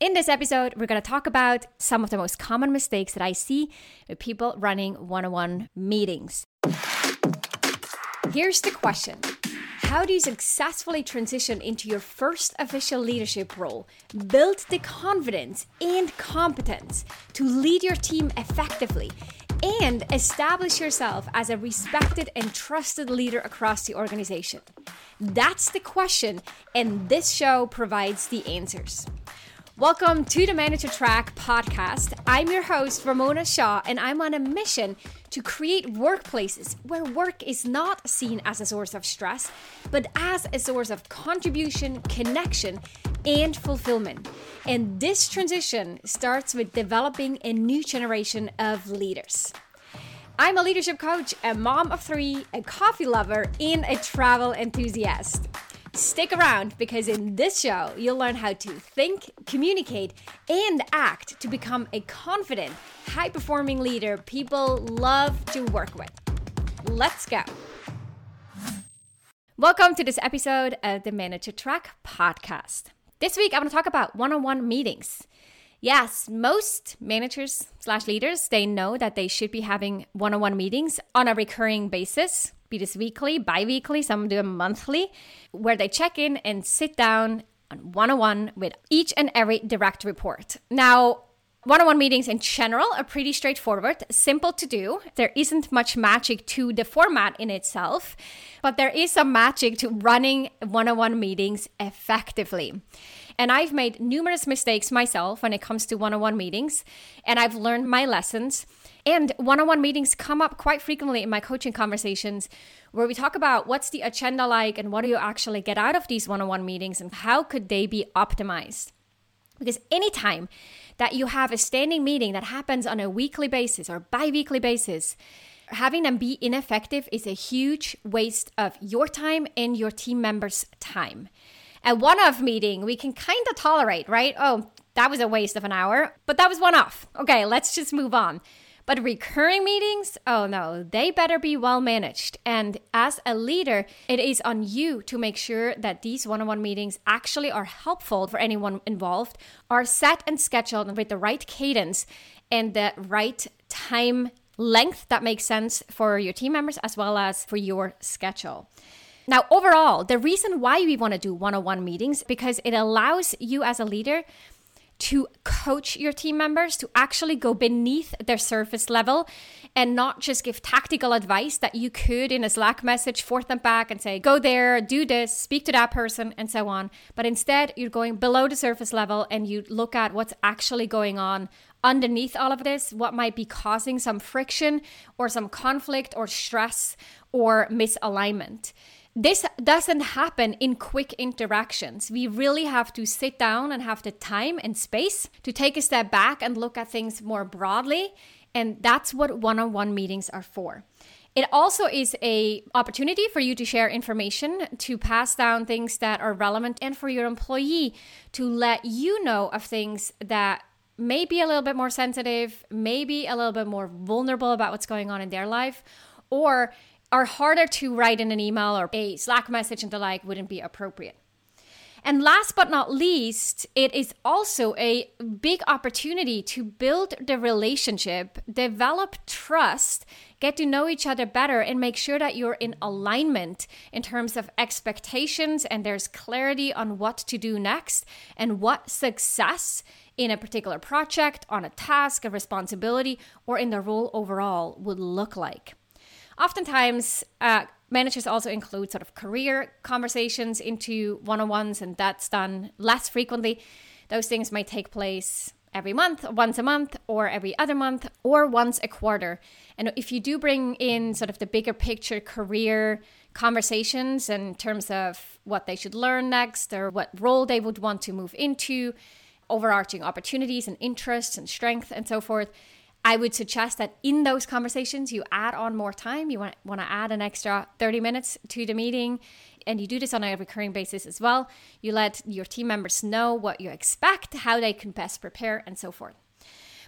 In this episode, we're going to talk about some of the most common mistakes that I see with people running one on one meetings. Here's the question How do you successfully transition into your first official leadership role, build the confidence and competence to lead your team effectively, and establish yourself as a respected and trusted leader across the organization? That's the question, and this show provides the answers. Welcome to the Manager Track podcast. I'm your host, Ramona Shaw, and I'm on a mission to create workplaces where work is not seen as a source of stress, but as a source of contribution, connection, and fulfillment. And this transition starts with developing a new generation of leaders. I'm a leadership coach, a mom of three, a coffee lover, and a travel enthusiast. Stick around because in this show, you'll learn how to think, communicate, and act to become a confident, high performing leader people love to work with. Let's go. Welcome to this episode of the Manager Track podcast. This week, I'm going to talk about one on one meetings. Yes, most managers slash leaders, they know that they should be having one on one meetings on a recurring basis be this weekly, bi weekly, some do them monthly, where they check in and sit down on one on one with each and every direct report. Now, one on one meetings in general are pretty straightforward, simple to do. There isn't much magic to the format in itself, but there is some magic to running one on one meetings effectively. And I've made numerous mistakes myself when it comes to one on one meetings, and I've learned my lessons. And one on one meetings come up quite frequently in my coaching conversations where we talk about what's the agenda like and what do you actually get out of these one on one meetings and how could they be optimized. Because anytime that you have a standing meeting that happens on a weekly basis or bi weekly basis, having them be ineffective is a huge waste of your time and your team members' time. A one off meeting, we can kind of tolerate, right? Oh, that was a waste of an hour, but that was one off. Okay, let's just move on. But recurring meetings, oh no, they better be well managed. And as a leader, it is on you to make sure that these one on one meetings actually are helpful for anyone involved, are set and scheduled with the right cadence and the right time length that makes sense for your team members as well as for your schedule. Now, overall, the reason why we want to do one on one meetings because it allows you as a leader to coach your team members to actually go beneath their surface level and not just give tactical advice that you could in a Slack message, forth them back and say, go there, do this, speak to that person, and so on. But instead, you're going below the surface level and you look at what's actually going on underneath all of this, what might be causing some friction or some conflict or stress or misalignment this doesn't happen in quick interactions. We really have to sit down and have the time and space to take a step back and look at things more broadly. And that's what one on one meetings are for. It also is a opportunity for you to share information, to pass down things that are relevant, and for your employee to let you know of things that may be a little bit more sensitive, maybe a little bit more vulnerable about what's going on in their life, or are harder to write in an email or a Slack message and the like wouldn't be appropriate. And last but not least, it is also a big opportunity to build the relationship, develop trust, get to know each other better, and make sure that you're in alignment in terms of expectations and there's clarity on what to do next and what success in a particular project, on a task, a responsibility, or in the role overall would look like. Oftentimes, uh, managers also include sort of career conversations into one on ones, and that's done less frequently. Those things might take place every month, once a month, or every other month, or once a quarter. And if you do bring in sort of the bigger picture career conversations in terms of what they should learn next or what role they would want to move into, overarching opportunities and interests and strength and so forth, I would suggest that in those conversations, you add on more time. You want, want to add an extra 30 minutes to the meeting, and you do this on a recurring basis as well. You let your team members know what you expect, how they can best prepare, and so forth.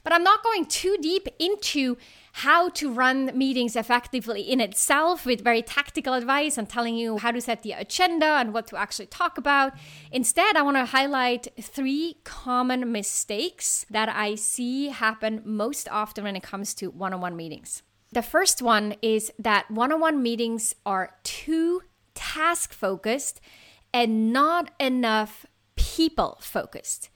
But I'm not going too deep into how to run meetings effectively in itself with very tactical advice and telling you how to set the agenda and what to actually talk about. Instead, I want to highlight three common mistakes that I see happen most often when it comes to one on one meetings. The first one is that one on one meetings are too task focused and not enough people focused.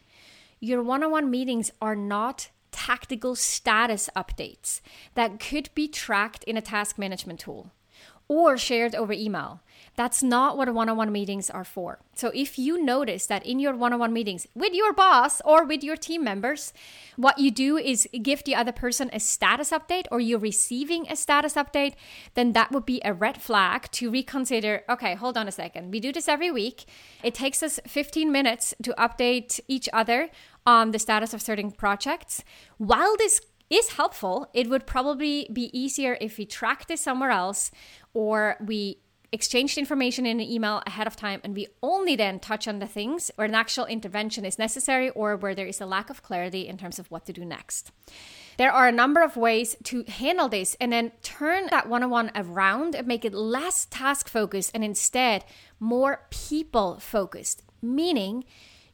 Your one on one meetings are not tactical status updates that could be tracked in a task management tool or shared over email. That's not what one on one meetings are for. So, if you notice that in your one on one meetings with your boss or with your team members, what you do is give the other person a status update or you're receiving a status update, then that would be a red flag to reconsider okay, hold on a second. We do this every week. It takes us 15 minutes to update each other on the status of certain projects. While this is helpful, it would probably be easier if we track this somewhere else or we exchanged information in an email ahead of time and we only then touch on the things where an actual intervention is necessary or where there is a lack of clarity in terms of what to do next. There are a number of ways to handle this and then turn that one on one around and make it less task focused and instead more people focused, meaning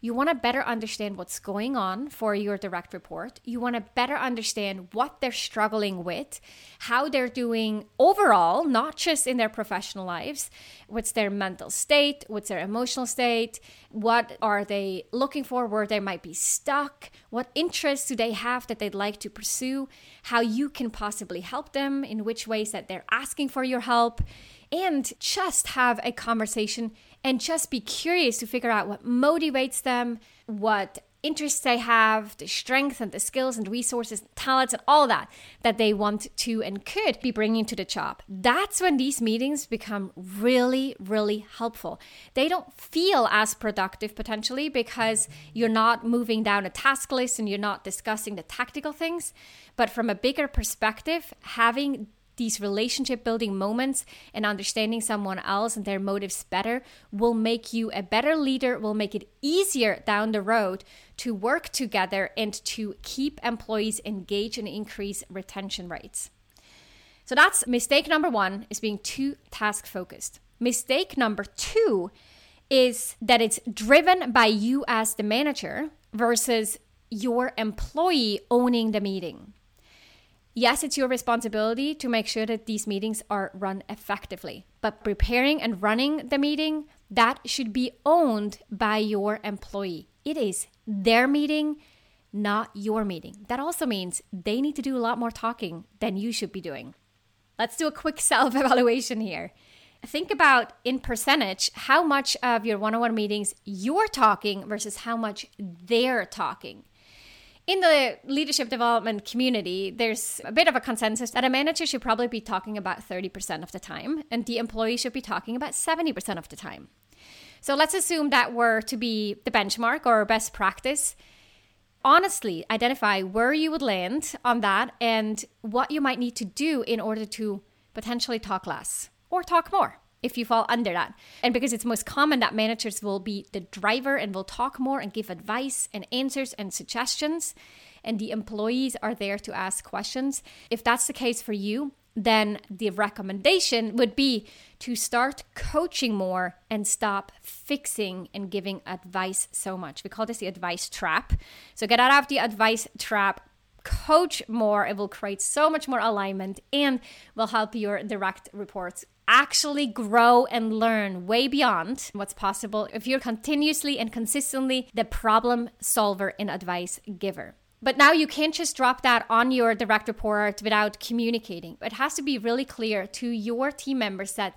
you want to better understand what's going on for your direct report. You want to better understand what they're struggling with, how they're doing overall, not just in their professional lives. What's their mental state? What's their emotional state? What are they looking for where they might be stuck? What interests do they have that they'd like to pursue? How you can possibly help them, in which ways that they're asking for your help and just have a conversation and just be curious to figure out what motivates them, what interests they have, the strength and the skills and resources, talents, and all that that they want to and could be bringing to the job. That's when these meetings become really, really helpful. They don't feel as productive potentially because you're not moving down a task list and you're not discussing the tactical things. But from a bigger perspective, having these relationship building moments and understanding someone else and their motives better will make you a better leader, will make it easier down the road to work together and to keep employees engaged and increase retention rates. So that's mistake number one is being too task focused. Mistake number two is that it's driven by you as the manager versus your employee owning the meeting. Yes, it's your responsibility to make sure that these meetings are run effectively, but preparing and running the meeting, that should be owned by your employee. It is their meeting, not your meeting. That also means they need to do a lot more talking than you should be doing. Let's do a quick self evaluation here. Think about in percentage how much of your one on one meetings you're talking versus how much they're talking in the leadership development community, there's a bit of a consensus that a manager should probably be talking about 30% of the time, and the employee should be talking about 70% of the time. So let's assume that were to be the benchmark or best practice. Honestly, identify where you would land on that and what you might need to do in order to potentially talk less or talk more if you fall under that. And because it's most common that managers will be the driver and will talk more and give advice and answers and suggestions, and the employees are there to ask questions. If that's the case for you, then the recommendation would be to start coaching more and stop fixing and giving advice so much. We call this the advice trap. So get out of the advice trap, coach more. It will create so much more alignment and will help your direct reports actually grow and learn way beyond what's possible if you're continuously and consistently the problem solver and advice giver. But now you can't just drop that on your direct report without communicating. It has to be really clear to your team members that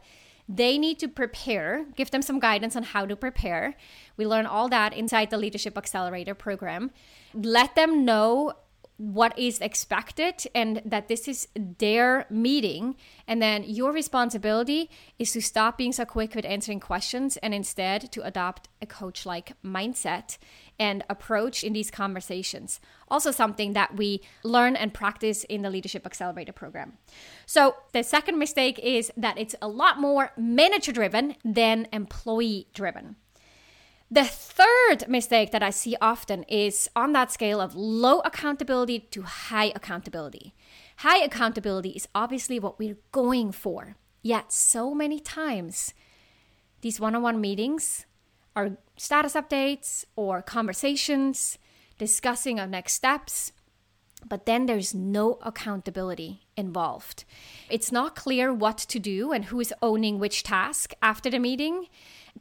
they need to prepare, give them some guidance on how to prepare. We learn all that inside the Leadership Accelerator program. Let them know what is expected and that this is their meeting. And then your responsibility is to stop being so quick with answering questions and instead to adopt a coach like mindset and approach in these conversations. Also, something that we learn and practice in the Leadership Accelerator program. So, the second mistake is that it's a lot more manager driven than employee driven. The third mistake that I see often is on that scale of low accountability to high accountability. High accountability is obviously what we're going for. Yet, so many times, these one on one meetings are status updates or conversations discussing our next steps, but then there's no accountability involved. It's not clear what to do and who is owning which task after the meeting.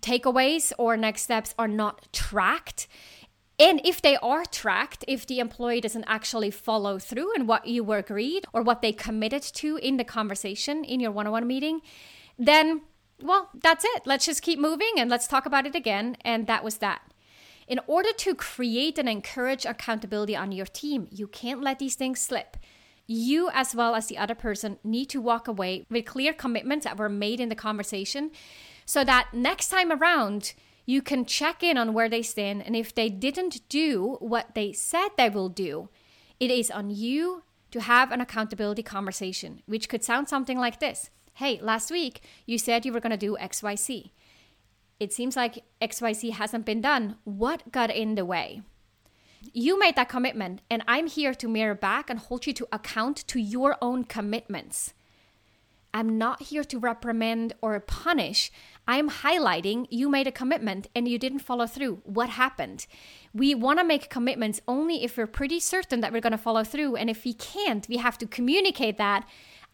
Takeaways or next steps are not tracked. And if they are tracked, if the employee doesn't actually follow through and what you were agreed or what they committed to in the conversation in your one on one meeting, then, well, that's it. Let's just keep moving and let's talk about it again. And that was that. In order to create and encourage accountability on your team, you can't let these things slip. You, as well as the other person, need to walk away with clear commitments that were made in the conversation so that next time around, you can check in on where they stand. And if they didn't do what they said they will do, it is on you to have an accountability conversation, which could sound something like this Hey, last week you said you were going to do XYZ. It seems like XYZ hasn't been done. What got in the way? You made that commitment, and I'm here to mirror back and hold you to account to your own commitments. I'm not here to reprimand or punish. I'm highlighting you made a commitment and you didn't follow through. What happened? We want to make commitments only if we're pretty certain that we're going to follow through. And if we can't, we have to communicate that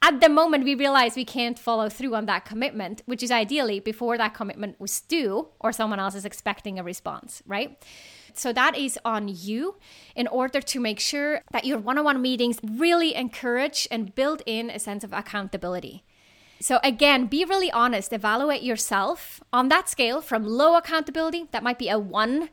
at the moment we realize we can't follow through on that commitment, which is ideally before that commitment was due or someone else is expecting a response, right? So that is on you in order to make sure that your one on one meetings really encourage and build in a sense of accountability. So, again, be really honest, evaluate yourself on that scale from low accountability, that might be a one.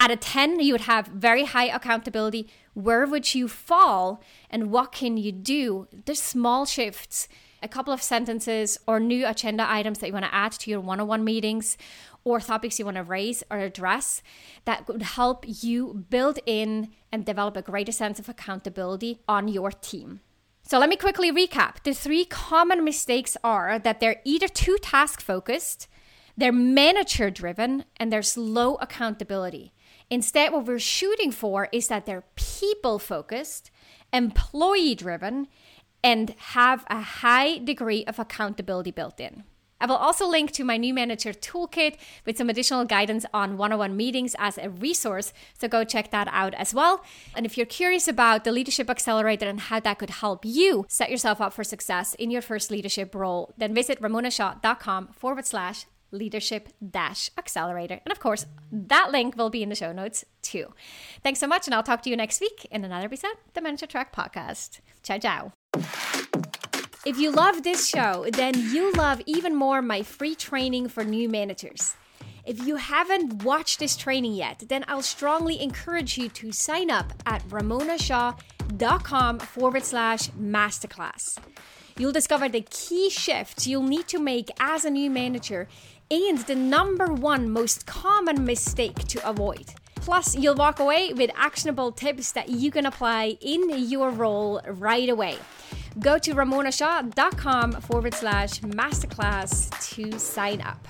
At a 10, you would have very high accountability. Where would you fall and what can you do? There's small shifts, a couple of sentences or new agenda items that you want to add to your one on one meetings or topics you want to raise or address that would help you build in and develop a greater sense of accountability on your team. So let me quickly recap. The three common mistakes are that they're either too task focused, they're manager driven, and there's low accountability. Instead, what we're shooting for is that they're people focused, employee driven, and have a high degree of accountability built in. I will also link to my new manager toolkit with some additional guidance on one on one meetings as a resource. So go check that out as well. And if you're curious about the Leadership Accelerator and how that could help you set yourself up for success in your first leadership role, then visit ramonashaw.com forward slash leadership dash accelerator. And of course, that link will be in the show notes too. Thanks so much. And I'll talk to you next week in another episode, the Manager Track podcast. Ciao, ciao. If you love this show, then you love even more my free training for new managers. If you haven't watched this training yet, then I'll strongly encourage you to sign up at ramonashaw.com forward slash masterclass. You'll discover the key shifts you'll need to make as a new manager and the number one most common mistake to avoid. Plus, you'll walk away with actionable tips that you can apply in your role right away. Go to ramonashaw.com forward slash masterclass to sign up.